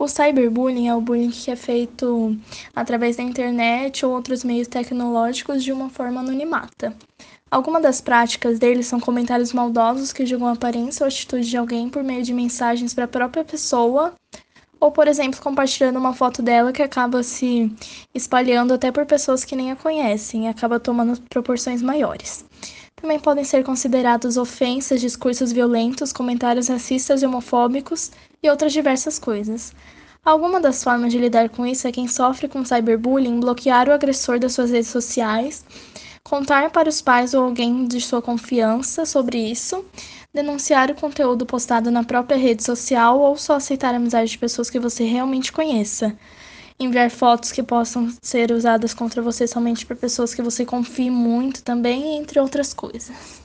O cyberbullying é o bullying que é feito através da internet ou outros meios tecnológicos de uma forma anonimata. Algumas das práticas dele são comentários maldosos que julgam a aparência ou atitude de alguém por meio de mensagens para a própria pessoa, ou, por exemplo, compartilhando uma foto dela que acaba se espalhando até por pessoas que nem a conhecem e acaba tomando proporções maiores. Também podem ser considerados ofensas, discursos violentos, comentários racistas e homofóbicos e outras diversas coisas. Alguma das formas de lidar com isso é quem sofre com cyberbullying bloquear o agressor das suas redes sociais, contar para os pais ou alguém de sua confiança sobre isso, denunciar o conteúdo postado na própria rede social ou só aceitar amizade de pessoas que você realmente conheça. Enviar fotos que possam ser usadas contra você somente por pessoas que você confie muito também, entre outras coisas.